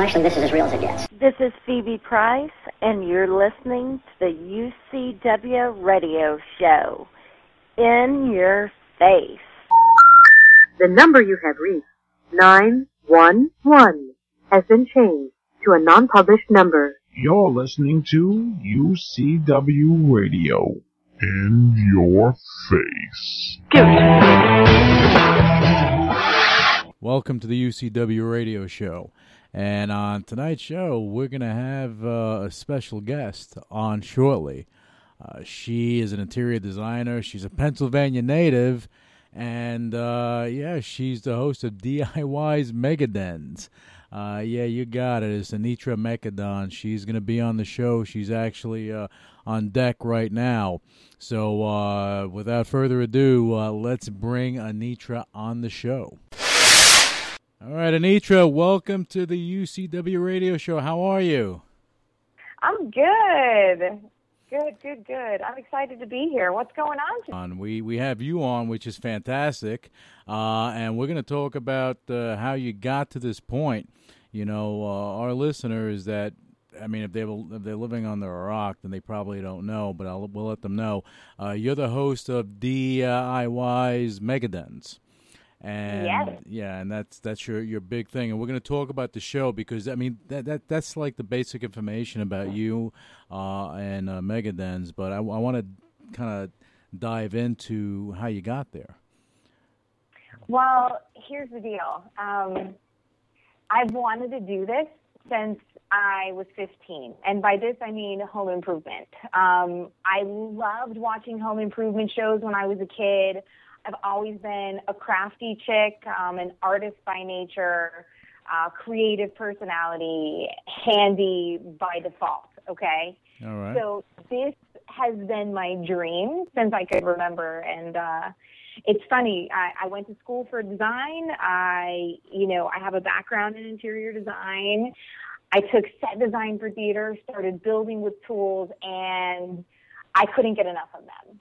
Well, actually, this is as real as it gets. This is Phoebe Price, and you're listening to the UCW Radio Show. In your face. The number you have reached, 911, has been changed to a non-published number. You're listening to UCW Radio. In your face. Welcome to the UCW Radio Show. And on tonight's show, we're going to have uh, a special guest on shortly. Uh, she is an interior designer. She's a Pennsylvania native. And uh, yeah, she's the host of DIY's Megadens. Uh, yeah, you got it. It's Anitra Mecadon. She's going to be on the show. She's actually uh, on deck right now. So uh, without further ado, uh, let's bring Anitra on the show. All right, Anitra, welcome to the UCW radio show. How are you? I'm good. Good, good, good. I'm excited to be here. What's going on? On we we have you on, which is fantastic, uh, and we're going to talk about uh, how you got to this point. You know, uh, our listeners that I mean, if they if they're living on the rock, then they probably don't know. But I'll we'll let them know. Uh, you're the host of DIY's Megadens and yes. yeah, and that's that's your your big thing. And we're going to talk about the show because I mean that that that's like the basic information about you uh, and uh, Megadens. But I, I want to kind of dive into how you got there. Well, here's the deal. Um, I've wanted to do this since I was 15. And by this, I mean home improvement. Um, I loved watching home improvement shows when I was a kid. I've always been a crafty chick, um, an artist by nature, uh, creative personality, handy by default. Okay. All right. So this has been my dream since I could remember, and uh, it's funny. I, I went to school for design. I, you know, I have a background in interior design. I took set design for theater, started building with tools, and I couldn't get enough of them.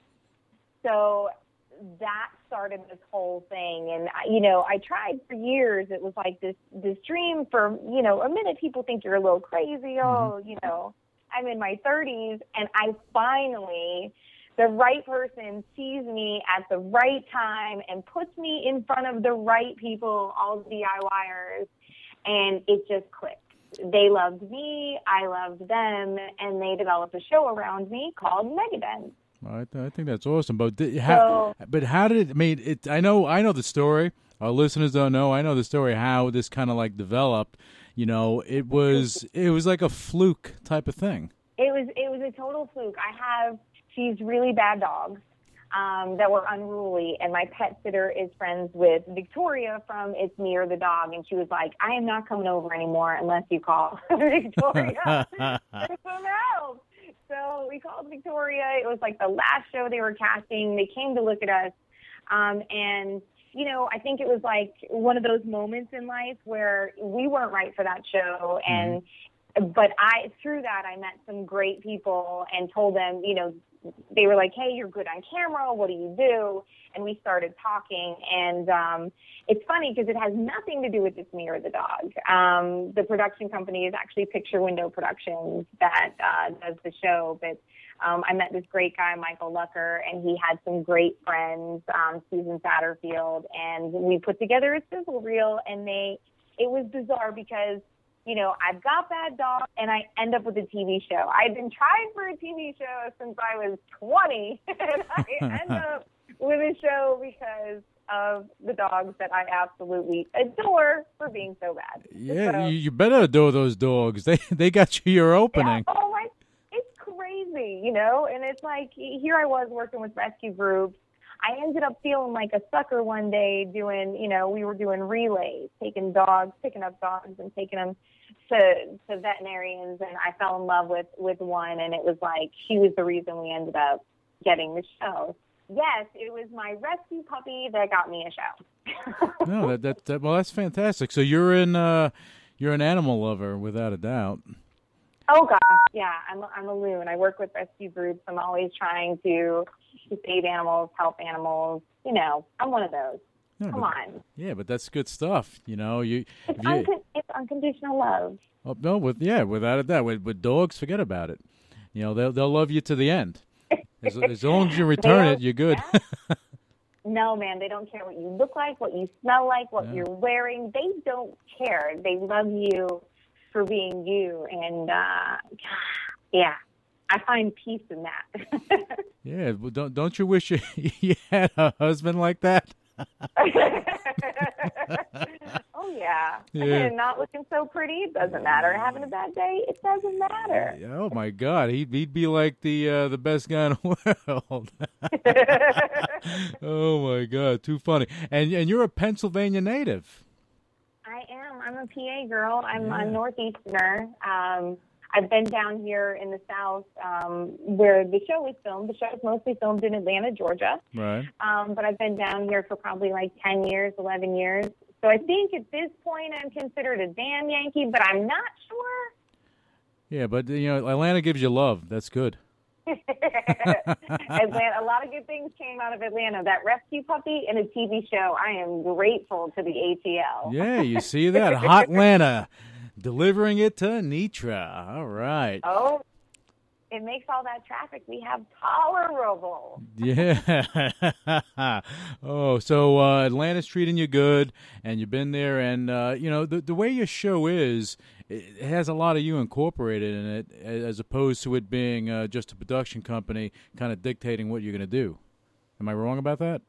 So that started this whole thing. And you know i tried for years. It was like this this dream for you know a minute people think you're a little crazy. Oh mm-hmm. you know i'm in my 30s and i finally the right person sees me at the right time and puts me in front of the right people all the DIYers and it just clicked. They loved me. I loved them. And they developed a show around me called Megadens I, th- I think that's awesome. But did, how, so, but how did it? I mean, it. I know I know the story. Our listeners don't know. I know the story how this kind of like developed. You know, it was it was like a fluke type of thing. It was it was a total fluke. I have these really bad dogs um, that were unruly, and my pet sitter is friends with Victoria from It's Me or the Dog, and she was like, "I am not coming over anymore unless you call Victoria for some help." So we called Victoria. It was like the last show they were casting. They came to look at us. Um, and, you know, I think it was like one of those moments in life where we weren't right for that show. And, mm-hmm. But I, through that, I met some great people and told them, you know, they were like, "Hey, you're good on camera. What do you do?" And we started talking, and um, it's funny because it has nothing to do with It's Me or the Dog. Um, the production company is actually Picture Window Productions that uh, does the show, but. Um, I met this great guy, Michael Lucker, and he had some great friends, um, Susan Satterfield, and we put together a sizzle reel. And they, it was bizarre because you know, I've got bad dog, and I end up with a TV show. I've been trying for a TV show since I was 20, and I end up with a show because of the dogs that I absolutely adore for being so bad. Yeah, so, you, you better adore those dogs. They they got you your opening. Yeah, oh my, it's crazy, you know. And it's like here I was working with rescue groups I ended up feeling like a sucker one day doing, you know, we were doing relays, taking dogs, picking up dogs and taking them to to veterinarians and I fell in love with with one and it was like she was the reason we ended up getting the show. Yes, it was my rescue puppy that got me a show. no, that, that that well that's fantastic. So you're in uh you're an animal lover without a doubt. Oh gosh, yeah, I'm I'm a loon. I work with rescue groups. I'm always trying to to save animals, help animals. You know, I'm one of those. Come but, on. Yeah, but that's good stuff. You know, you. It's, you uncon- it's unconditional love. Oh, no, with yeah, without a doubt. With, with dogs, forget about it. You know, they'll they'll love you to the end. As, as long as you return it, you're good. No, man, they don't care what you look like, what you smell like, what Yeah. you're wearing. They don't care. They love you for being you. And, uh, yeah, I find peace in that. yeah, well, don't don't you wish you, you had a husband like that? oh, yeah. Yeah. Not looking so pretty, doesn't matter. Having a bad day, it doesn't matter. Oh my God, he'd he'd be like the uh, the best guy in the world. oh my God, too funny. And and you're a Pennsylvania native. I am. I'm a PA girl. I'm Yeah. a northeasterner. Um, I've been down here in the south um, where the show is filmed. The show is mostly filmed in Atlanta, Georgia. Right. Um, but I've been down here for probably like 10 years, 11 years. So I think at this point I'm considered a damn Yankee, but I'm not sure. Yeah, but you know, Atlanta gives you love. That's good. Atlanta, a lot of good things came out of Atlanta. That rescue puppy and a TV show. I am grateful to the ATL. Yeah, you see that? Hot Atlanta delivering it to Nitra. All right. Oh, it makes all that traffic we have tolerable. Yeah. oh, so uh, Atlanta's treating you good, and you've been there, and uh, you know the the way your show is, it has a lot of you incorporated in it, as opposed to it being uh, just a production company kind of dictating what you're going to do. Am I wrong about that?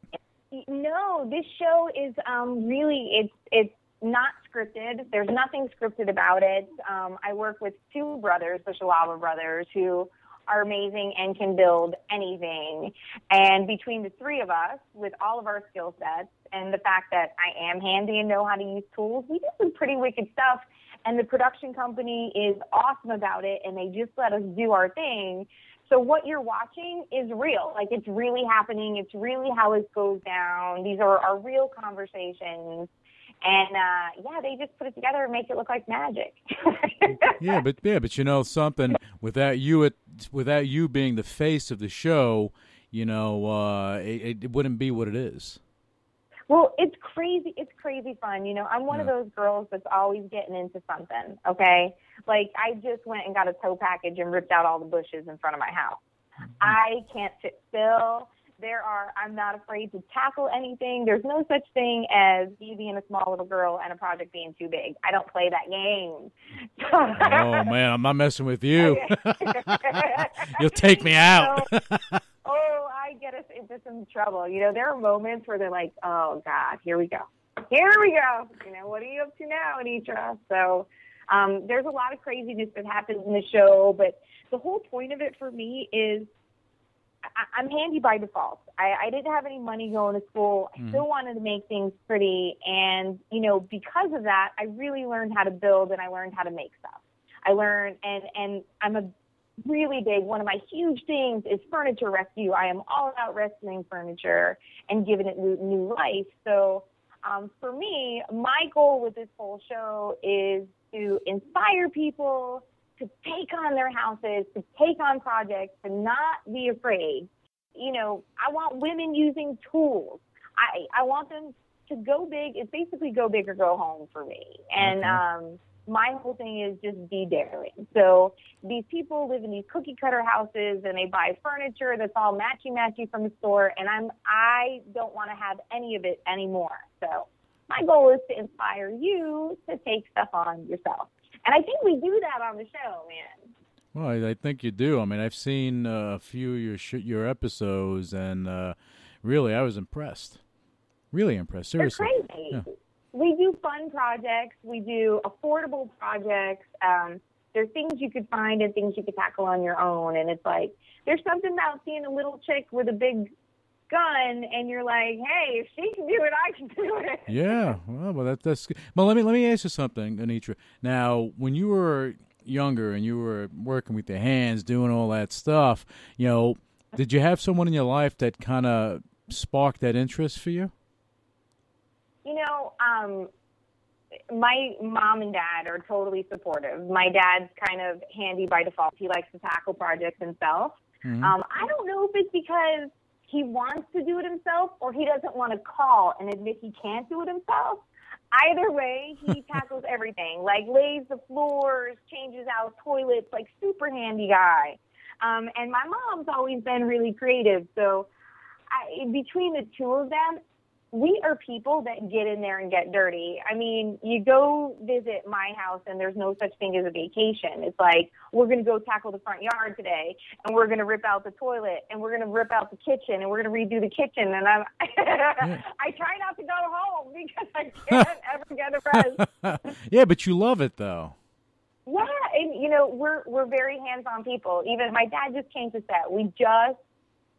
No, this show is um, really it's it's not scripted. There's nothing scripted about it. Um, I work with two brothers, the Shalala brothers, who are amazing and can build anything. And between the three of us, with all of our skill sets and the fact that I am handy and know how to use tools, we do some pretty wicked stuff. And the production company is awesome about it, and they just let us do our thing. So what you're watching is real. Like it's really happening. It's really how it goes down. These are, our real conversations. And uh yeah, they just put it together and make it look like magic. Yeah, but yeah, but you know something without you at without you being the face of the show, you know, uh, it, it wouldn't be what it is. Well, it's crazy. It's crazy fun. You know, I'm one of those girls that's always getting into something. Okay, like I just went and got a tow package and ripped out all the bushes in front of my house. I can't sit still. There are. I'm not afraid to tackle anything. There's no such thing as me being a small little girl and a project being too big. I don't play that game. Oh man, I'm not messing with you. You'll take me out. oh, I get us into some trouble. You know, there are moments where they're like, "Oh God, here we go, here we go." You know, what are you up to now, Anitra? So, um, there's a lot of craziness that happens in the show, but the whole point of it for me is I- I'm handy by default. I, I didn't have any money going to school. I still wanted to make things pretty, and you know, because of that, I really learned how to build and I learned how to make stuff. I learned, and and I'm a really big. One of my huge things is furniture rescue. I am all about rescuing furniture and giving it new, new life. So, um, for me, my goal with this whole show is to inspire people to take on their houses, to take on projects, to not be afraid. You know, I want women using tools. I I want them to go big. It's basically go big or go home for me. And Okay. um, my whole thing is just be daring. So these people live in these cookie cutter houses and they buy furniture that's all matchy matchy from the store. And I'm I don't want to have any of it anymore. So my goal is to inspire you to take stuff on yourself. And I think we do that on the show, man. Well, I, I think you do. I mean, I've seen uh, a few of your sh- your episodes, and uh, really, I was impressed. Really impressed. They're Seriously. crazy. Yeah. We do fun projects. We do affordable projects. Um, there's things you could find and things you could tackle on your own. And it's like, there's something about seeing a little chick with a big gun and you're like, hey, if she can do it, I can do it. Yeah. Well, well, that, that's good. Well, let me let me ask you something, Anitra. Now, when you were younger and you were working with your hands, doing all that stuff, you know, did you have someone in your life that kind of sparked that interest for you? You know, um, my mom and dad are totally supportive. My dad's kind of handy by default. He likes to tackle projects himself. Mhm. Um, I don't know if it's because he wants to do it himself or he doesn't want to call and admit he can't do it himself. Either way, he tackles everything. Like lays the floors, changes out toilets, like super handy guy. Um, and my mom's always been really creative. So I, between the two of them, we are people that get in there and get dirty. I mean, you go visit my house and there's no such thing as a vacation. It's like, we're going to go tackle the front yard today and we're going to rip out the toilet and we're going to rip out the kitchen and we're going to redo the kitchen. And I'm, I try not to go home because I can't ever get a rest. yeah, but you love it though. Yeah, and you know, we're we're very hands-on people. Even my dad just came to set. We just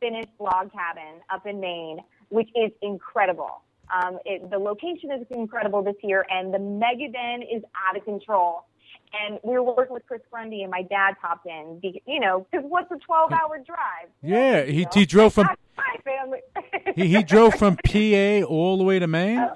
finished Log Cabin up in Maine which is incredible. Um, it, the location is incredible this year, and the mega den is out of control. And we were working with Chris Grundy, and my dad popped in. You know, because what's a twelve-hour drive? Yeah, he he drove from my family. he he drove from PA all the way to Maine. Oh,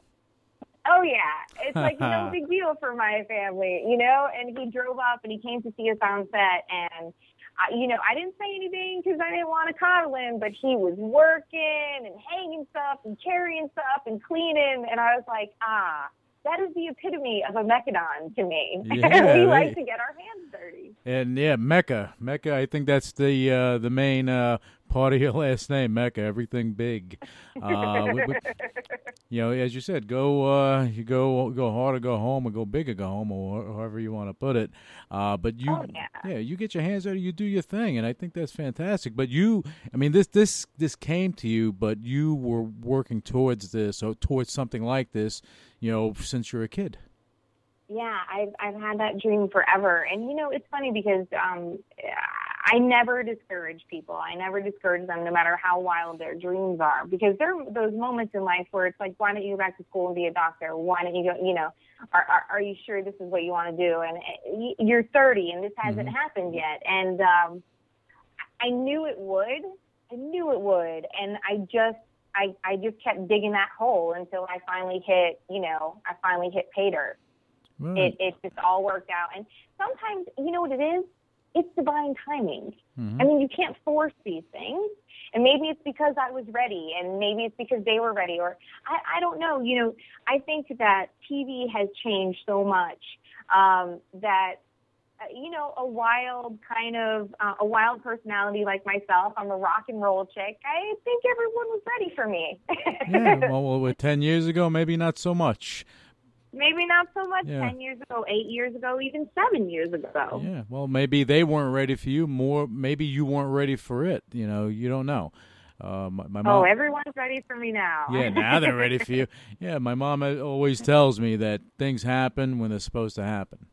oh yeah, it's like no big deal for my family, you know. And he drove up, and he came to see us on set, and I, you know, I didn't say anything because I didn't want to coddle him, but he was working and hanging stuff and carrying stuff and cleaning, and I was like, ah, that is the epitome of a Mecadon to me. Yeah, we like to get our hands dirty. And yeah, Mecca, Mecca. I think that's the uh, the main uh, part of your last name, Mecca. Everything big. Uh, we- we- you know, as you said, go uh, you go go hard or go home, or go big or go home, or however you want to put it. Uh, but you, Oh, yeah. you get your hands dirty, you do your thing, and I think that's fantastic. But you, I mean, this this this came to you, but you were working towards this or towards something like this, you know, since you're a kid. Yeah, I've I've had that dream forever, and you know it's funny because um, I never discourage people. I never discourage them, no matter how wild their dreams are, because there are those moments in life where it's like, why don't you go back to school and be a doctor? Why don't you go? You know, are are, are you sure this is what you want to do? And uh, you're 30, and this hasn't happened yet, and um, I knew it would. I knew it would, and I just. I, I just kept digging that hole until I finally hit, you know, I finally hit pay dirt Right. it, it just all worked out. And sometimes, you know what it is? It's divine timing. Mhm. I mean, you can't force these things. And maybe it's because I was ready, and maybe it's because they were ready, or I, I don't know. You know, I think that TV has changed so much um, that uh, you know, a wild kind of uh, a wild personality like myself. I'm a rock and roll chick. I think everyone was ready for me. yeah, well, well, with ten years ago, maybe not so much. Maybe not so much Yeah. ten years ago, eight years ago, even seven years ago. Yeah, well, maybe they weren't ready for you. More, maybe you weren't ready for it. You know, you don't know. Uh, my, my mom. Oh, everyone's ready for me now. yeah, now they're ready for you. Yeah, my mom always tells me that things happen when they're supposed to happen,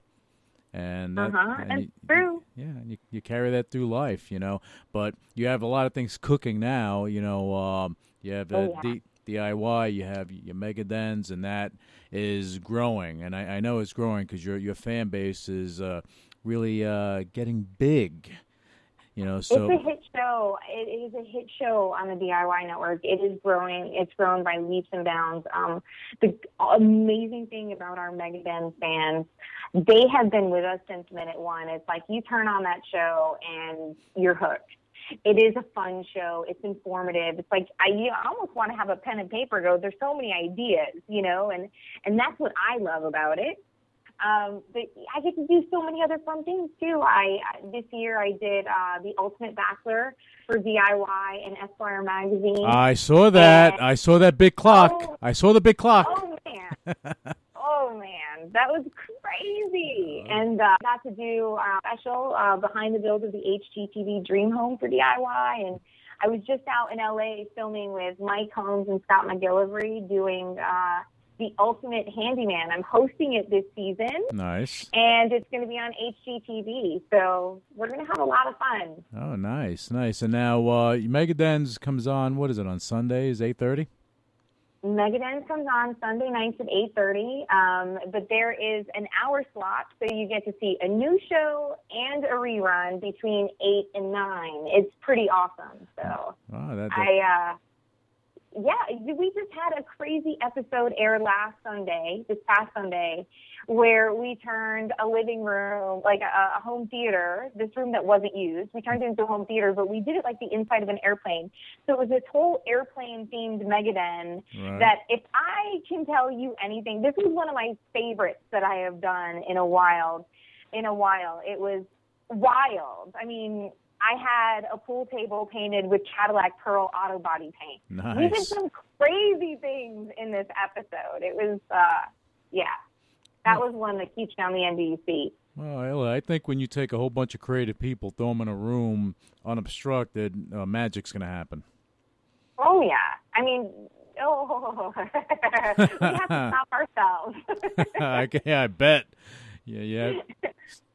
and that, Uh-huh, and that's you- true. Yeah, and you you carry that through life, you know. But you have a lot of things cooking now. You know, um, you have Oh, yeah. D- DIY, you have your mega dens, and that is growing. And I, I know it's growing because your your fan base is uh, really uh, getting big. You know, so it's a hit show. It is a hit show on the DIY network. It is growing. It's grown by leaps and bounds. Um, the amazing thing about our Megaden fans, they have been with us since minute one. It's like you turn on that show and you're hooked. It is a fun show. It's informative. It's like I, you almost want to have a pen and paper. Go. There's so many ideas, you know, and and that's what I love about it. Um, but I get to do so many other fun things too. I this year I did uh, the Ultimate Bachelor for DIY and Esquire magazine. I saw that. And- I saw that big clock. Oh. I saw the big clock. oh man, oh man, that was crazy! And uh, got to do a special uh, behind the build of the HGTV Dream Home for DIY, and I was just out in LA filming with Mike Holmes and Scott McGillivray doing uh, the Ultimate Handyman. I'm hosting it this season. Nice. and it's going to be on HGTV. So we're going to have a lot of fun. Oh, nice, nice. And now uh, Megadens comes on. What is it on Sundays? Eight thirty. Megadens comes on Sunday nights at 8:30, um, but there is an hour slot, so you get to see a new show and a rerun between eight and nine. It's pretty awesome. So Oh, that, that I, uh, yeah, we just had a crazy episode air last Sunday, this past Sunday, where we turned a living room, like a, a home theater, this room that wasn't used, we turned it into a home theater, but we did it like the inside of an airplane. So it was this whole airplane themed Megaden Right. that if I can tell you anything, this is one of my favorites that I have done in a while. In a while, it was wild. I mean, I had a pool table painted with Cadillac Pearl auto body paint. We did some crazy things in this episode. It was, uh, yeah, that was one that keeps down the NBC. Well, Ella, I think when you take a whole bunch of creative people, throw them in a room unobstructed, uh, magic's going to happen. Oh yeah, I mean, oh, we have to stop ourselves. okay, I bet. Yeah, yeah.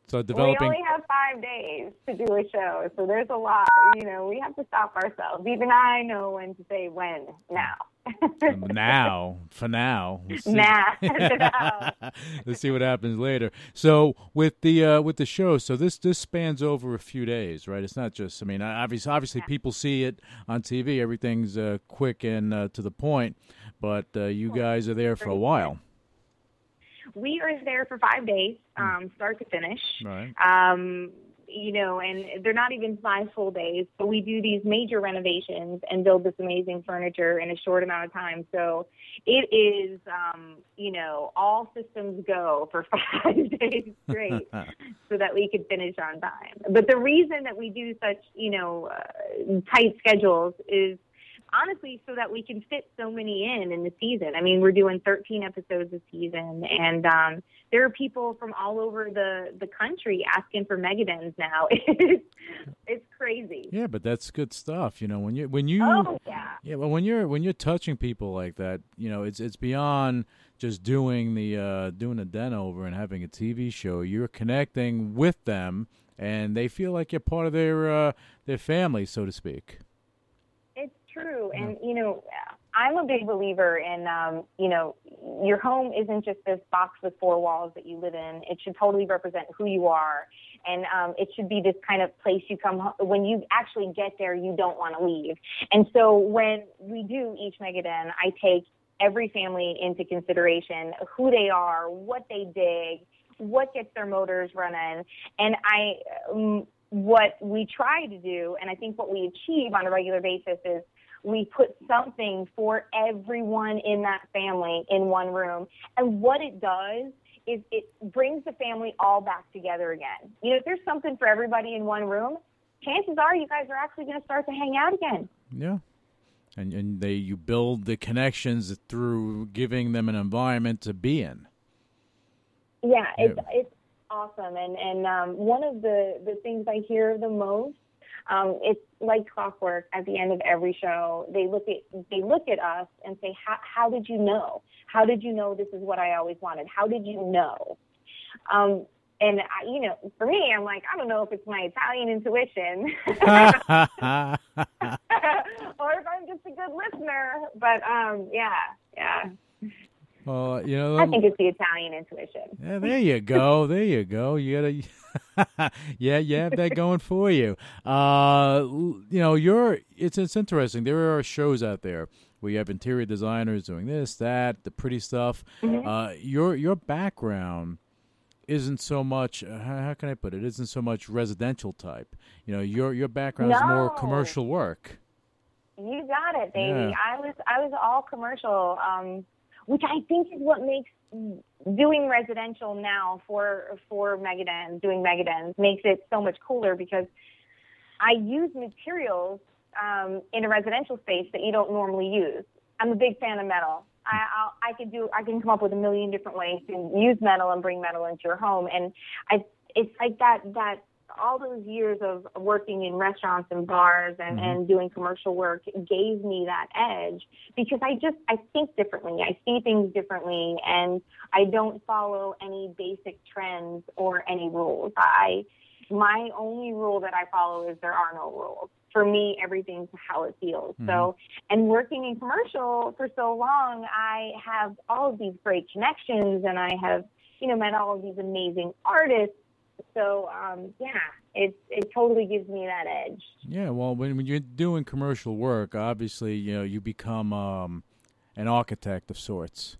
So developing. we only have five days to do a show, so there's a lot. You know, we have to stop ourselves. Even I know when to say when now. now, for now. We'll see. Nah. Let's see what happens later. So with the uh, with the show, so this this spans over a few days, right? It's not just. I mean, obviously, obviously, people see it on TV. Everything's uh, quick and uh, to the point, but uh, you guys are there for a while, we are there for five days, um, start to finish. right? um, you know, and they're not even five full days, but we do these major renovations and build this amazing furniture in a short amount of time. So it is, um, you know, all systems go for five days straight so that we could finish on time. But the reason that we do such, you know, uh, tight schedules is honestly so that we can fit so many in in the season. I mean, we're doing 13 episodes a season, and um, there are people from all over the the country asking for Megadens now. it's it's crazy. Yeah, but that's good stuff. You know, when you when you Oh yeah. Yeah, well, when you're when you're touching people like that, you know, it's it's beyond just doing the uh, doing a den over and having a TV show. You're connecting with them, and they feel like you're part of their uh, their family, so to speak. True. And, you know, I'm a big believer in, um, you know, your home isn't just this box with four walls that you live in. It should totally represent who you are. And um, it should be this kind of place you come ho- when you actually get there, you don't want to leave. And so when we do each Megaden, I take every family into consideration who they are, what they dig, what gets their motors running. And I, um, what we try to do, and I think what we achieve on a regular basis is we put something for everyone in that family in one room. And what it does is it brings the family all back together again. You know, if there's something for everybody in one room, chances are you guys are actually going to start to hang out again. Yeah, and and they you build the connections through giving them an environment to be in. Yeah, it's Yeah. it's awesome, and and um, one of the the things I hear the most, um, it's like clockwork. At the end of every show, they look at they look at us and say, "How how did you know? How did you know this is what I always wanted? How did you know?" Um, and I, you know, for me, I'm like, I don't know if it's my Italian intuition or if I'm just a good listener, but um, yeah, yeah, well, you know, I think it's the Italian intuition. Yeah, there you go. There you go. You gotta, yeah, you have that going for you. Uh, you know, you're. It's it's interesting. There are shows out there where you have interior designers doing this, that, the pretty stuff. Uh, your your background isn't so much. Uh, how, how can I put it? Isn't so much residential type. You know, your your background is more commercial work. You got it, baby. Yeah. I was I was all commercial, um, which I think is what makes doing residential now for for Megadens, doing Megadens makes it so much cooler because I use materials um, in a residential space that you don't normally use. I'm a big fan of metal. I I can do I can come up with a million different ways to use metal and bring metal into your home, and I it's like that that all those years of working in restaurants and bars and, mm-hmm. and doing commercial work gave me that edge because I just I think differently. I see things differently and I don't follow any basic trends or any rules. I my only rule that I follow is there are no rules. For me, everything's how it feels. So, mm-hmm. and working in commercial for so long, I have all of these great connections and I have, you know, met all of these amazing artists So um, yeah, it it totally gives me that edge. Yeah, well, when, when you're doing commercial work, obviously, you know, you become um, an architect of sorts.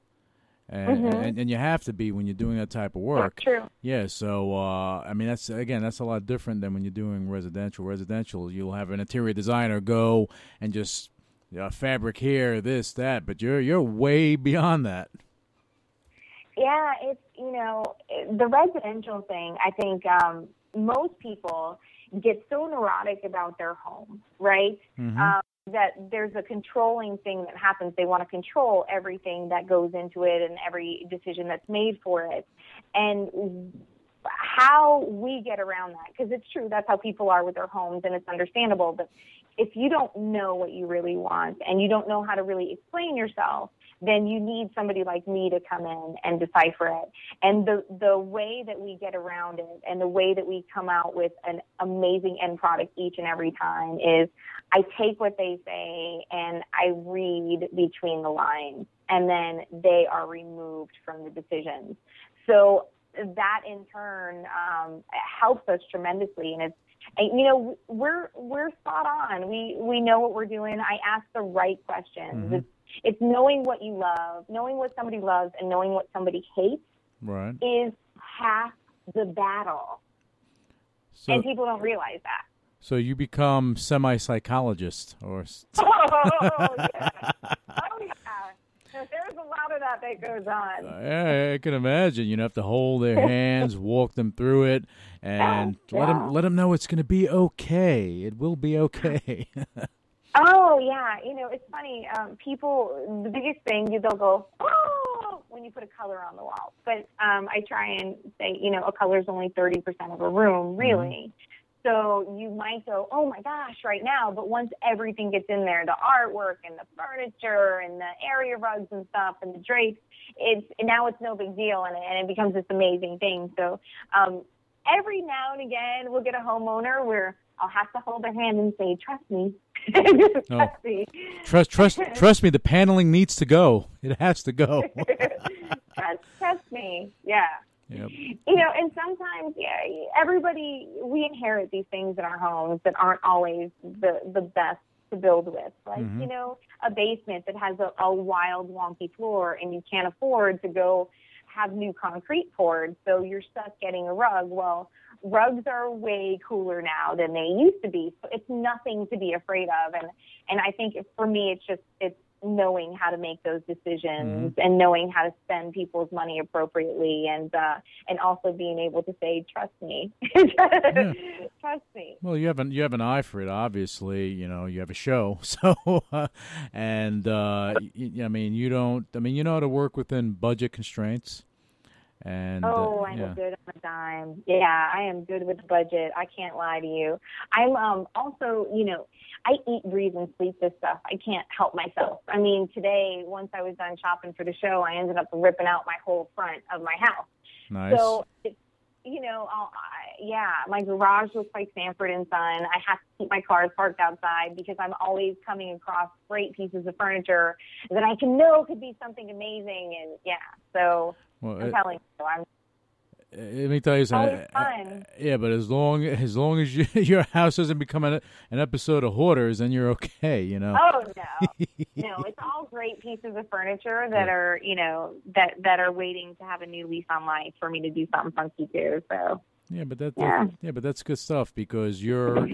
And, Mhm. and and you have to be when you're doing that type of work. True. Yeah, so uh, I mean that's again that's a lot different than when you're doing residential. Residential, you'll have an interior designer go and just uh, fabric here, this, that, but you're you're way beyond that. Yeah, it's you know the residential thing. I think um, most people get so neurotic about their home, right? Mhm. Um, that there's a controlling thing that happens. They want to control everything that goes into it and every decision that's made for it. And how we get around that, because it's true, that's how people are with their homes, and it's understandable. But if you don't know what you really want and you don't know how to really explain yourself, then you need somebody like me to come in and decipher it. And the the way that we get around it and the way that we come out with an amazing end product each and every time is I take what they say and I read between the lines and then they are removed from the decisions. So that in turn um, helps us tremendously and it's and, you know we're we're spot on. We we know what we're doing. I ask the right questions. Mhm. It's it's knowing what you love, knowing what somebody loves, and knowing what somebody hates Right. is half the battle. So and people don't realize that. so you become semi psychologist or Oh, yeah. Oh, yeah. There's a lot of that that goes on. Yeah, I can imagine. You have to hold their hands, walk them through it, and oh, let them let them know it's going to be okay. It will be okay. Oh, yeah. You know, it's funny. Um, people, the biggest thing, they'll go, oh, when you put a color on the wall. But um, I try and say, you know, a color is only 30% of a room, really. So you might go, oh my gosh, right now. But once everything gets in there, the artwork and the furniture and the area rugs and stuff and the drapes, it's now it's no big deal and, and it becomes this amazing thing. So um, every now and again, we'll get a homeowner where I'll have to hold their hand and say, trust me. Oh. trust me. trust, trust, trust me. The paneling needs to go. It has to go. trust, trust me. Yeah. yep. You know, and sometimes, yeah, everybody, we inherit these things in our homes that aren't always the, the best to build with. Like, Mhm. you know, a basement that has a, a wild, wonky floor and you can't afford to go have new concrete poured, so you're stuck getting a rug. Well, rugs are way cooler now than they used to be, so it's nothing to be afraid of. And and I think for me, it's just it's knowing how to make those decisions and knowing how to spend people's money appropriately, and uh, and also being able to say, trust me, trust me. Well, you have an you have an eye for it. Obviously, you know you have a show. So, uh, and uh, y- I mean, you don't. I mean, you know how to work within budget constraints. And uh, Oh, I'm yeah. good on a dime. Yeah, I am good with the budget. I can't lie to you. I'm um also, you know, I eat, breathe, and sleep this stuff. I can't help myself. I mean, today, once I was done shopping for the show, I ended up ripping out my whole front of my house. nice. So, it's, you know, I'll, I, yeah, my garage looks like Sanford and Son. I have to keep my cars parked outside because I'm always coming across great pieces of furniture that I can know could be something amazing. And yeah, so well, I'm uh, telling you, I'm Uh, Let me tell you something. Always fun. Yeah, but as long as long as you, your house doesn't become an, an episode of Hoarders, then you're okay. You know. Oh no, no! It's all great pieces of furniture that are, you know, that that are waiting to have a new lease on life for me to do something funky too. So Yeah, but that, Yeah. that yeah, but that's good stuff because you're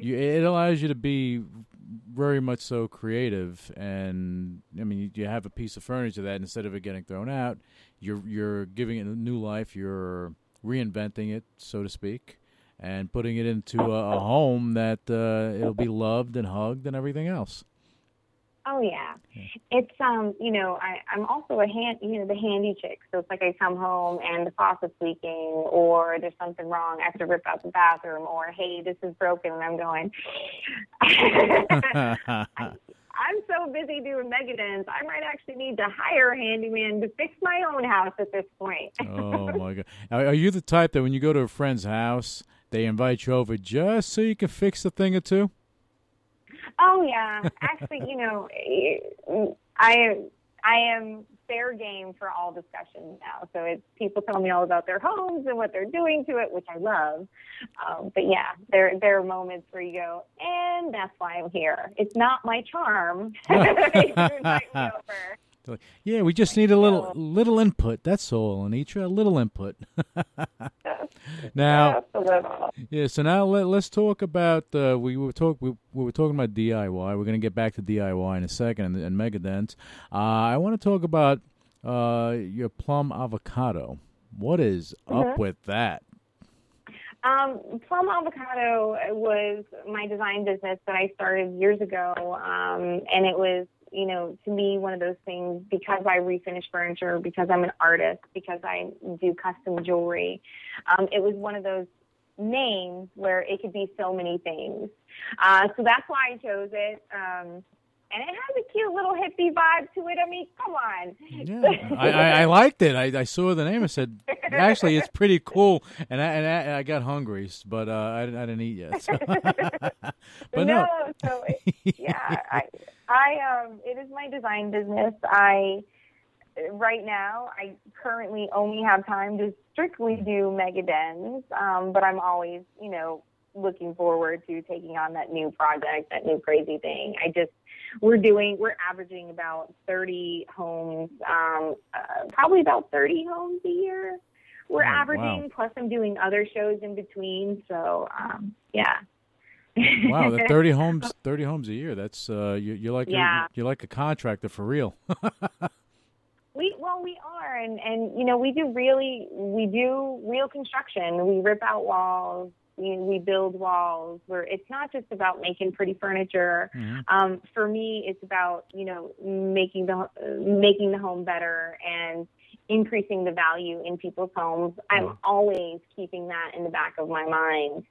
you, it allows you to be very much so creative and I mean you, have a piece of furniture that instead of it getting thrown out, you're you're giving it a new life, you're reinventing it, so to speak, and putting it into a, a home that uh, it'll be loved and hugged and everything else. Oh yeah. It's um, you know, I, I'm also a hand you know, the handy chick. So it's like I come home and the faucet's leaking or there's something wrong, I have to rip out the bathroom or hey, this is broken and I'm going I'm so busy doing megadens, I might actually need to hire a handyman to fix my own house at this point. oh my god! Are you the type that when you go to a friend's house, they invite you over just so you can fix a thing or two? Oh yeah, actually, you know, I I am fair game for all discussions now. So it's people tell me all about their homes and what they're doing to it, which I love. Um, but yeah, there there are moments where you go, and that's why I'm here. It's not my charm. You invite me over. They're like, yeah, we just need a little little input. That's all, Anitra. A little input. now, a little. yeah. So now let, let's talk about. Uh, we were talk we, we were talking about DIY. We're going to get back to DIY in a second and, and Megadens. Uh, I want to talk about uh, your plum avocado. What is up with that? Um, Plum Avocado was my design business that I started years ago, um, and it was, you know, to me one of those things because I refinish furniture, because I'm an artist, because I do custom jewelry. Um, it was one of those names where it could be so many things. Uh, so that's why I chose it. Um, and it has a cute little hippie vibe to it. I mean, come on. Yeah, I, I, I liked it. I, I saw the name. I said, actually, it's pretty cool. And I and I, and got hungry, but uh, I, didn't- I didn't eat yet. so. but no, so it, yeah, I, um, it is my design business. I right now, I currently only have time to strictly do megadens, um, but I'm always, you know, looking forward to taking on that new project, that new crazy thing. I just we're doing we're averaging about 30 homes, um, uh, probably about 30 homes a year. We're Oh, wow. averaging. Plus, I'm doing other shows in between. So, um, yeah. Wow, the thirty homes, thirty homes a year. That's uh, you, you're like Yeah. you're, you're like a contractor for real. We well, we are, and and you know, we do really, we do real construction. We rip out walls. We we build walls. Where it's not just about making pretty furniture. Mhm. Um, for me, it's about you know making the uh, making the home better and increasing the value in people's homes. I'm always keeping that in the back of my mind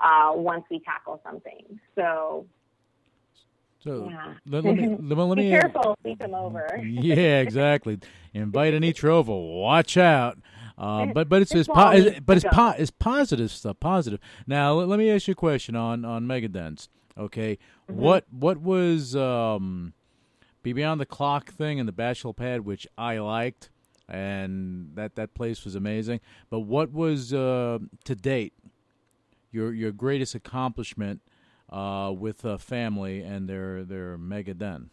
uh, once we tackle something. So So yeah, let, let me let, me- let be careful if we come over. yeah, exactly. Invite Anitra over. Watch out. Uh, but but it's, it's, It's po- it's but it's it's po- it's positive stuff. Positive. Now let, let me ask you a question on on Megadens. Okay, Mm-hmm. what what was um, Be Beyond the Clock thing and the Bachelor Pad, which I liked, and that that place was amazing. But what was uh, to date your your greatest accomplishment uh, with a family and their their mega den?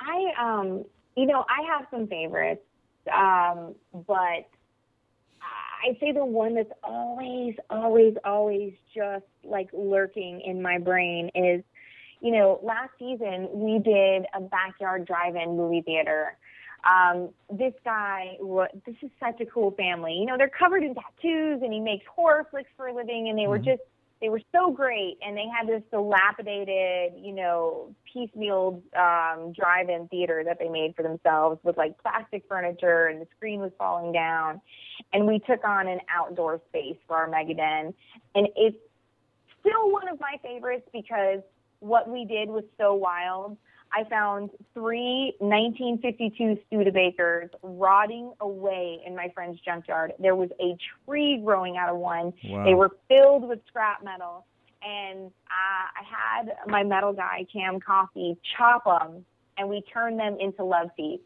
I um you know, I have some favorites. Um, but I'd say the one that's always, always, always just like lurking in my brain is, you know, last season we did a backyard drive-in movie theater. Um, this guy, this is such a cool family. You know, they're covered in tattoos and he makes horror flicks for a living and they were just they were so great and they had this dilapidated you know piecemeal um drive-in theater that they made for themselves with like plastic furniture and the screen was falling down. And we took on an outdoor space for our megaden and it's still one of my favorites because what we did was so wild I found three 1952 Studebakers rotting away in my friend's junkyard. There was a tree growing out of one. Wow. They were filled with scrap metal. And uh, I had my metal guy, Cam Coffee, chop them, and we turned them into love seats.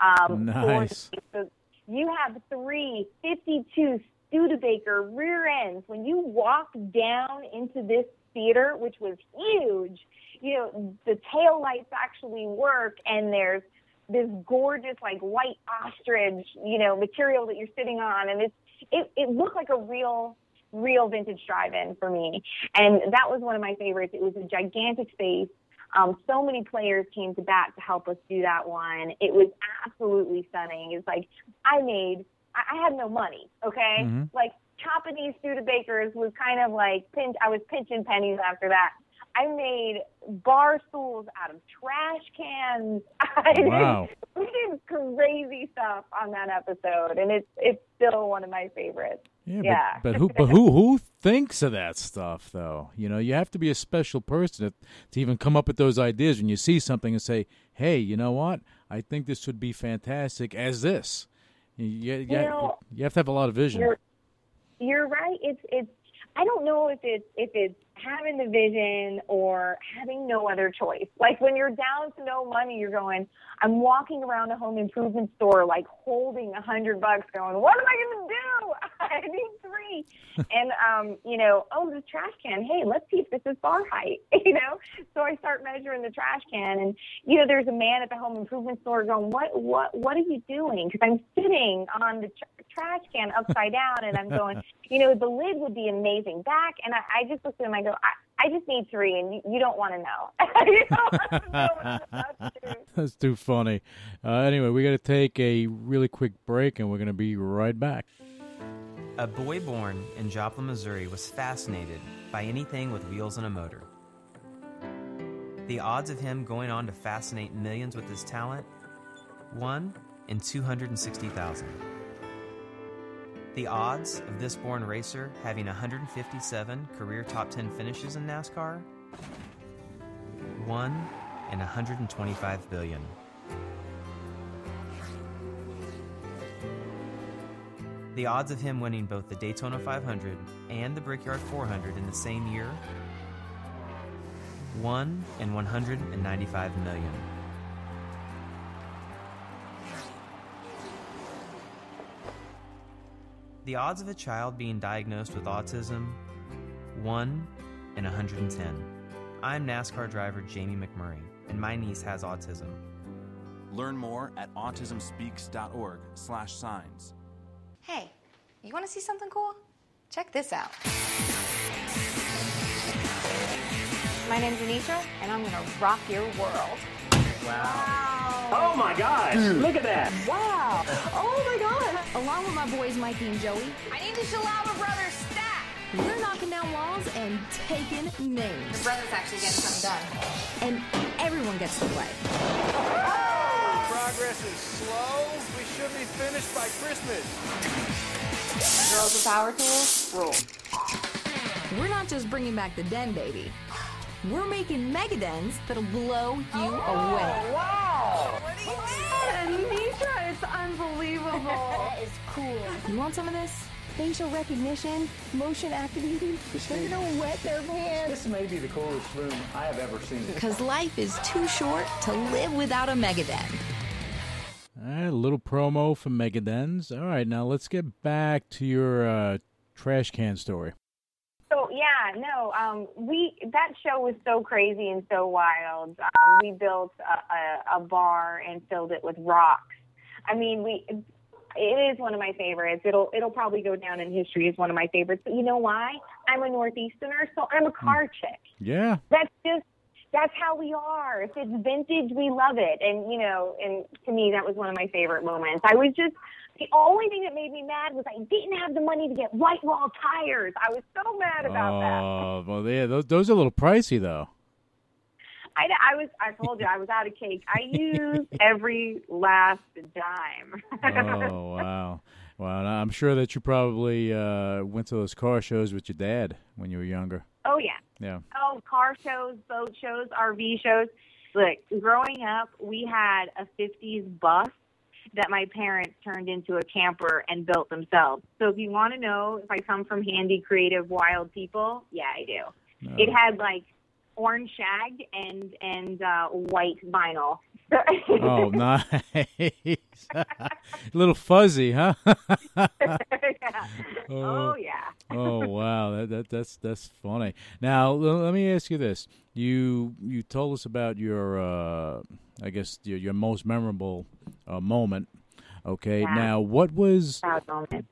Um, Nice. so you have three 52 Studebaker rear ends. When you walk down into this theater, which was huge, you know, the tail lights actually work and there's this gorgeous like white ostrich, you know, material that you're sitting on and it's it, it looked like a real real vintage drive-in for me. And that was one of my favorites. It was a gigantic space. Um, so many players came to bat to help us do that one. It was absolutely stunning. It's like I made I, I had no money, okay? Mhm. Like chopping these Studebakers was kind of like pinch I was pinching pennies after that. I made bar stools out of trash cans. I did- Wow. we did crazy stuff on that episode, and it's it's still one of my favorites. Yeah, Yeah. But, but who but who who thinks of that stuff though? You know, you have to be a special person to, to even come up with those ideas when you see something and say, "Hey, you know what? I think this would be fantastic as this." You, you, you, know, you have to have a lot of vision. You're you're right. It's it's I don't know if it's if it's having the vision or having no other choice. Like when you're down to no money, you're going, I'm walking around a home improvement store, like holding a hundred bucks, going, what am I going to do? I need three. and, um, you know, oh, the trash can. Hey, let's see if this is bar height, you know? So I start measuring the trash can and, you know, there's a man at the home improvement store going, what, what, what are you doing? Cause I'm sitting on the tr- trash can upside down and I'm going, you know, the lid would be amazing back. And I, I just look at I go, I, I just need three and you, you don't want to know. you don't know what I'm about to. That's too funny. Uh, anyway, we got to take a really quick break, and we're going to be right back. A boy born in Joplin, Missouri was fascinated by anything with wheels and a motor. The odds of him going on to fascinate millions with his talent? 1 in 260,000. The odds of this born racer having 157 career top 10 finishes in NASCAR? 1 in 125 billion. The odds of him winning both the Daytona 500 and the Brickyard 400 in the same year? 1 in 195 million. The odds of a child being diagnosed with autism? 1 in 110. I'm NASCAR driver Jamie McMurray, and my niece has autism. Learn more at autismspeaks.org/signs. Hey, you want to see something cool? Check this out. My name's Anitra, and I'm gonna rock your world. Wow. Oh my gosh, look at that. Wow! Oh my god! Along with my boys Mikey and Joey, I need the Shalama brothers stat. we're knocking down walls and taking names. The brothers actually getting something done. And everyone gets to play. Progress is slow. We should be finished by Christmas. Girls with power tools, rule. We're not just bringing back the den, baby. We're making mega dens that'll blow you oh, away. Wow! Anitra, it's unbelievable. That is cool. You want some of this? Facial recognition, motion activating. They're gonna wet their pants. This may be the coolest room I have ever seen. Because life is too short to live without a mega den. All right, a little promo for Megadens. All right, now let's get back to your uh, trash can story. Yeah, no, um, we that show was so crazy and so wild. Um, we built a, a, a bar and filled it with rocks. I mean, we it is one of my favorites. It'll it'll probably go down in history as one of my favorites. But you know why? I'm a northeasterner, so I'm a car chick. Yeah. That's just that's how we are. If it's vintage, we love it. And you know, and to me, that was one of my favorite moments. I was just the only thing that made me mad was I didn't have the money to get white wall tires. I was so mad about that. Oh, well, yeah, those, those are a little pricey, though. I, I was I told you I was out of cake. I used every last dime. oh, wow. Wow, I'm sure that you probably uh, went to those car shows with your dad when you were younger. oh yeah. Yeah. Oh, car shows, boat shows, RV shows. Look, growing up, we had a 50s bus that my parents turned into a camper and built themselves. So if you want to know if I come from handy, creative, wild people, yeah, I do. No. It had like orange shag and and uh, white vinyl. Oh, nice. a little fuzzy, huh? yeah. Oh yeah. oh wow, that, that that's that's funny. Now l- let me ask you this: you you told us about your, uh, I guess your, your most memorable uh, moment. Okay, Yeah. now what was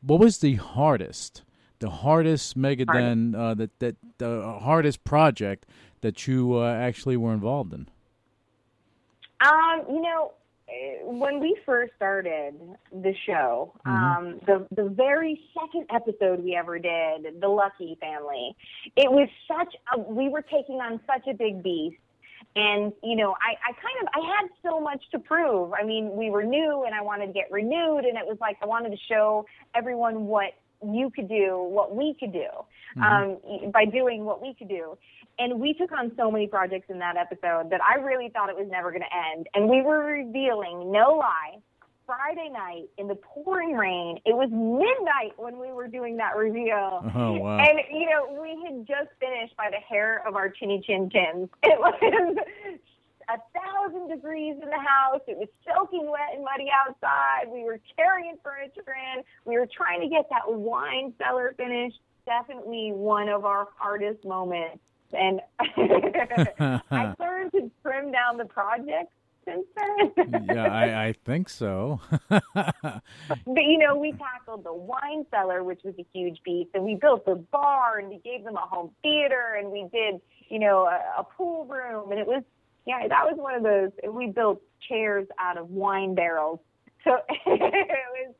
what was the hardest, the hardest Megaden, uh, that that the hardest project that you uh, actually were involved in? Um, you know, eh, when we first started the show, um, the the very second episode we ever did, the Lucky Family, it was such a we were taking on such a big beast. And you know, I, I kind of I had so much to prove. I mean, we were new, and I wanted to get renewed, and it was like I wanted to show everyone what you could do, what we could do, um, by doing what we could do. And we took on so many projects in that episode that I really thought it was never going to end. And we were revealing, no lie, Friday night in the pouring rain. It was midnight when we were doing that reveal. Oh, wow. And you know, we had just finished by the hair of our chinny chin chins. It was thousand degrees in the house. It was soaking wet and muddy outside. We were carrying furniture in. We were trying to get that wine cellar finished. Definitely one of our hardest moments. And I learned to trim down the project since then. yeah, I, I think so. But you know, we tackled the wine cellar, which was a huge beast, and we built the bar, and we gave them a home theater, and we did, you know, a, a pool room, and it was, yeah, that was one of those. We built chairs out of wine barrels, so it was.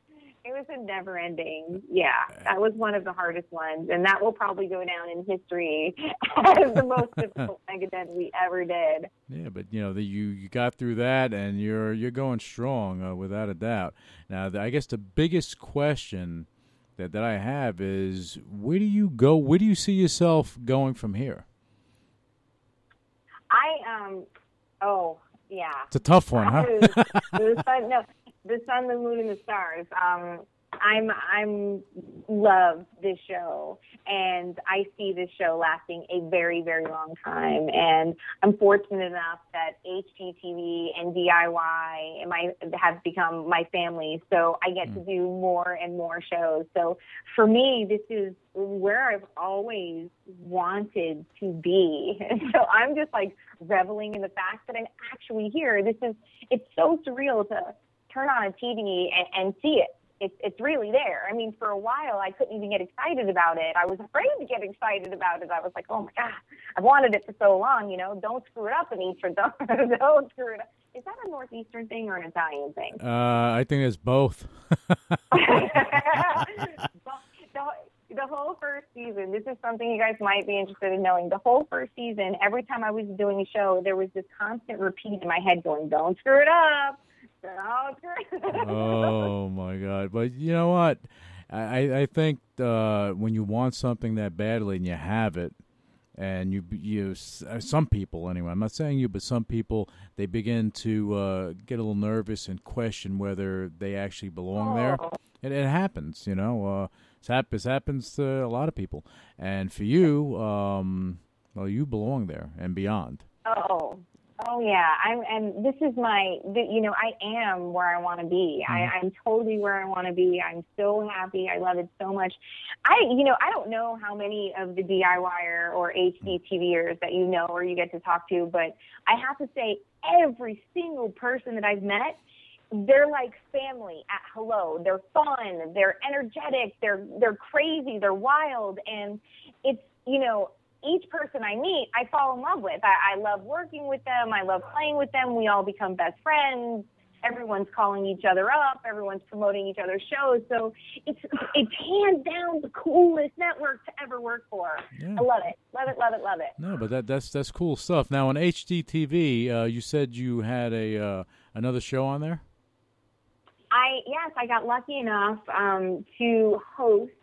It was a never ending. Yeah, that was one of the hardest ones. And that will probably go down in history as the most difficult Megaden we ever did. Yeah, but you know, the, you you got through that, and you're you're going strong uh, without a doubt. Now, the, I guess the biggest question that that I have is, where do you go? Where do you see yourself going from here? I um oh yeah. It's a tough one, huh? the sun, no, the sun, the moon, and the stars. Um, I'm I'm love this show, and I see this show lasting a very very long time. And I'm fortunate enough that HGTV and DIY and my have become my family, so I get to mm. do more and more shows. So for me, this is where I've always wanted to be. And so I'm just like reveling in the fact that I'm actually here. This is it's so surreal to turn on a TV and, and see it. It's it's really there. I mean, for a while I couldn't even get excited about it. I was afraid to get excited about it. I was like, oh my god, I've wanted it for so long. You know, don't screw it up, Anitra. Don't don't screw it up. Is that a northeastern thing or an Italian thing? Uh, I think it's both. the, the whole first season, this is something you guys might be interested in knowing. The whole first season, every time I was doing a show, there was this constant repeat in my head going, don't screw it up. Don't screw it up. oh my god! But you know what? I I think uh, when you want something that badly and you have it, and you you uh, some people anyway. I'm not saying you, but some people they begin to uh, get a little nervous and question whether they actually belong there. It, it happens, you know. Uh, it's hap- it happens to a lot of people, and for you, um, well, you belong there and beyond. Oh, oh yeah. I'm, and this is my, the, you know, I am where I want to be. I, mm-hmm. I'm totally where I want to be. I'm so happy. I love it so much. I, you know, I don't know how many of the DIYer or HD mm-hmm. TVers that you know or you get to talk to, but I have to say, every single person that I've met they're like family at hello they're fun they're energetic they're they're crazy they're wild and it's you know each person i meet i fall in love with. I, I love working with them. I love playing with them. We all become best friends. Everyone's calling each other up. Everyone's promoting each other's shows. So it's it's hands down the coolest network to ever work for. Yeah. i love it. Love it love it love it. No, but that that's that's cool stuff. Now on HGTV, uh, you said you had a uh, another show on there. I yes, I got lucky enough um, to host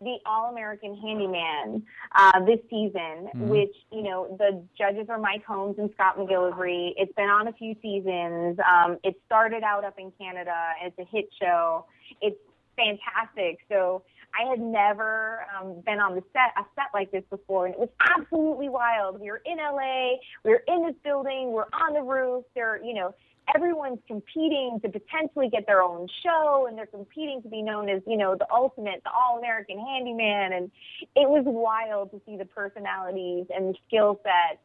the All American Handyman uh, this season, Mhm. which you know the judges are Mike Holmes and Scott McGillivray. It's been on a few seasons. Um, it started out up in Canada. It's a hit show. It's fantastic. So I had never um, been on the set a set like this before, and it was absolutely wild. We were in LA. We were in this building. We're on the roof. There, you know, everyone's competing to potentially get their own show and they're competing to be known as, you know, the ultimate, the all American handyman. And it was wild to see the personalities and the skill sets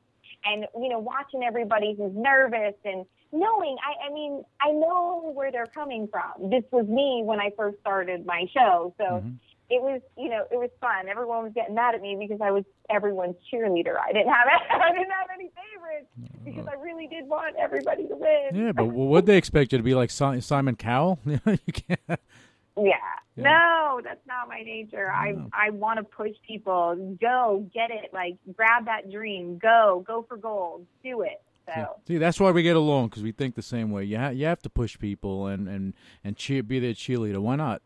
and, you know, watching everybody who's nervous and knowing, I, I mean, I know where they're coming from. This was me when I first started my show. So mm-hmm. it was, you know, it was fun. Everyone was getting mad at me because I was everyone's cheerleader. I didn't have, I didn't have any favorites because mm. I really did want everybody to win. Yeah, but would they expect you to be like Simon Cowell? you can't. Yeah. No, that's not my nature. I I want to push people. Go get it. Like grab that dream. Go go for gold. Do it. So See, that's why we get along because we think the same way. You ha- you have to push people and and and cheer, be their cheerleader. Why not?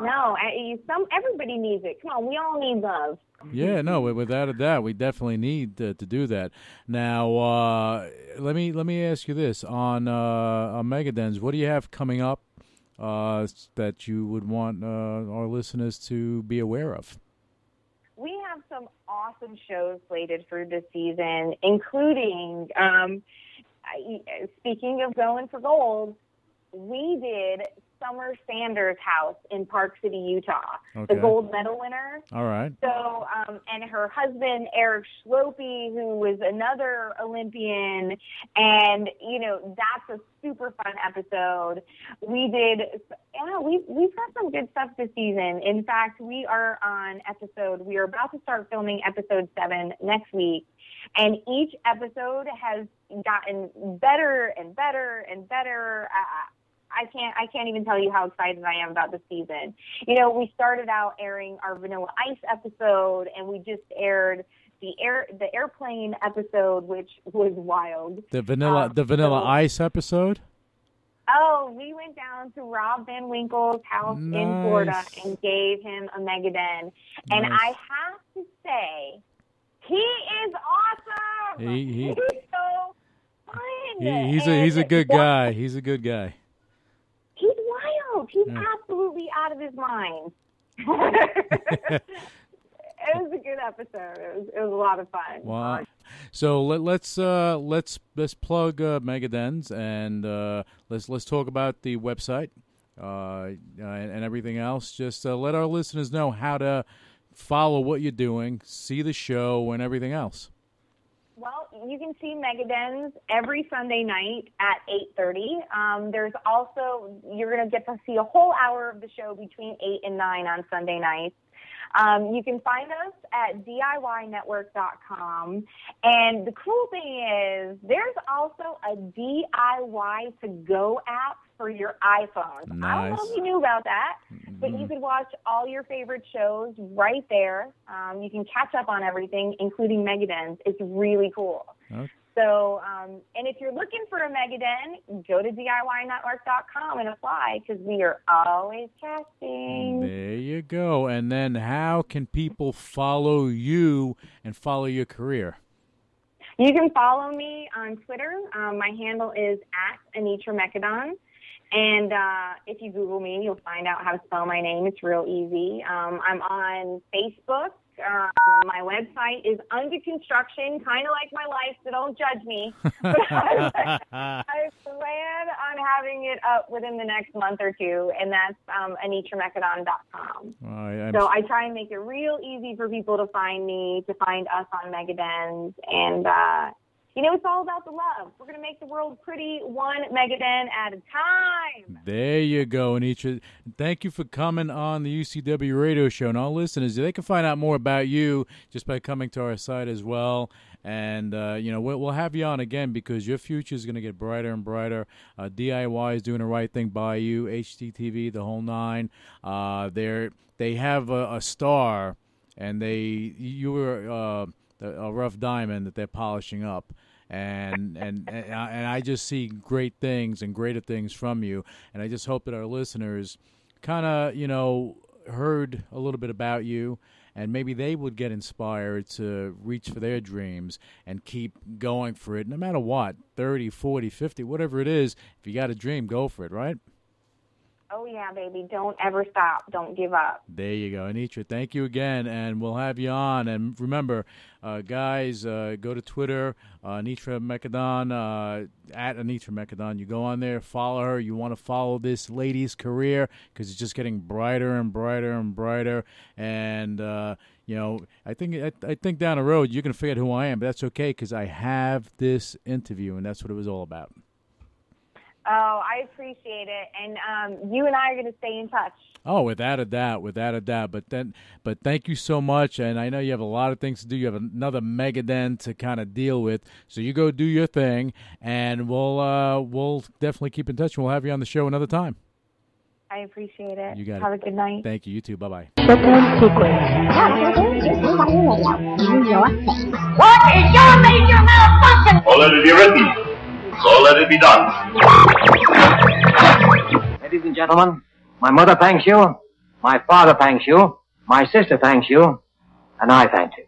No, I, some everybody needs it. Come on, we all need love. Yeah, no, without a doubt, we definitely need to, to do that. Now, uh, let me let me ask you this on uh, on Megadens, what do you have coming up uh, that you would want uh, our listeners to be aware of? We have some awesome shows slated for this season, including. Um, speaking of going for gold, we did Summer Sanders' house in Park City, Utah, Okay. the gold medal winner. All right. So, um, and her husband Erik Schlopy, who was another Olympian, and you know that's a super fun episode. We did, yeah, we we've got some good stuff this season. In fact, we are on episode. We are about to start filming episode seven next week, and each episode has gotten better and better and better. Uh, I can't I can't even tell you how excited I am about the season. You know, we started out airing our Vanilla Ice episode and we just aired the air the airplane episode which was wild. The vanilla Um, the Vanilla so- Ice episode. Oh, we went down to Rob Van Winkle's house in Florida and gave him a Megaden. And Nice. I have to say, he is awesome. He- he- He's so fun. He, he's a he's a good guy. He's a good guy. He's Yeah. absolutely out of his mind. it was a good episode. It was, it was a lot of fun. Wow. So let, let's uh, let's let's plug uh, Megadens and uh, let's let's talk about the website uh, and, and everything else. Just uh, let our listeners know how to follow what you're doing, see the show, and everything else. Well, you can see Megadens every Sunday night at 8.30. Um, there's also, you're going to get to see a whole hour of the show between 8 and 9 on Sunday nights. Um, you can find us at DIYnetwork.com. And the cool thing is, there's also a DIY to go app for your iPhone. I don't know if you knew about that, but you could watch all your favorite shows right there. Um, you can catch up on everything, including Megadens. It's really cool. Okay. So, um, and if you're looking for a Megaden, go to DIYnetwork.com and apply because we are always casting. There you go. And then how can people follow you and follow your career? You can follow me on Twitter. Um, my handle is at Anitra Mecadon. And uh, if you Google me, you'll find out how to spell my name. It's real easy. Um, I'm on Facebook. Uh, my website is under construction, kind of like my life, so don't judge me. But I, I plan on having it up within the next month or two, and that's um. I, I'm So I try and make it real easy for people to find me, to find us on Megadens, and uh, you know, it's all about the love. We're gonna make the world pretty, one Megaden at a time. There you go, Anitra. Thank you for coming on the UCW radio show. And all listeners, they can find out more about you just by coming to our site as well. And, uh, you know, we'll, have you on again because your future is going to get brighter and brighter. Uh, DIY is doing the right thing by you, HGTV, the whole nine. Uh, they're, they have a, a star, and they you were uh, a rough diamond that they're polishing up and and and I, I just see great things and greater things from you, and I just hope that our listeners kind of you know heard a little bit about you. And maybe they would get inspired to reach for their dreams and keep going for it, no matter what 30, 40, 50, whatever it is. If you got a dream, go for it, right? Oh yeah, baby, don't ever stop. Don't give up. There you go, Anitra. Thank you again, and we'll have you on. And remember, uh, guys, uh, go to Twitter, uh, Anitra Mecadon, uh, at Anitra Mecadon. You go on there, follow her. You want to follow this lady's career because it's just getting brighter and brighter and brighter. And uh, you know, I think I, I think down the road you're gonna forget who I am, but that's okay because I have this interview, and that's what it was all about. Oh, I appreciate it, and um, you and I are gonna stay in touch. Oh, without a doubt, without a doubt. But then, but thank you so much, and I know you have a lot of things to do. You have another mega den to kind of deal with, so you go do your thing, and we'll uh, we'll definitely keep in touch. and We'll have you on the show another time. I appreciate it. You got it. Have a good night. Thank you. You too. Bye bye. What is your major malfunction? So let it be written. So let it be done. Ladies and gentlemen, my mother thanks you, My father thanks you, my sister thanks you, and I thank you.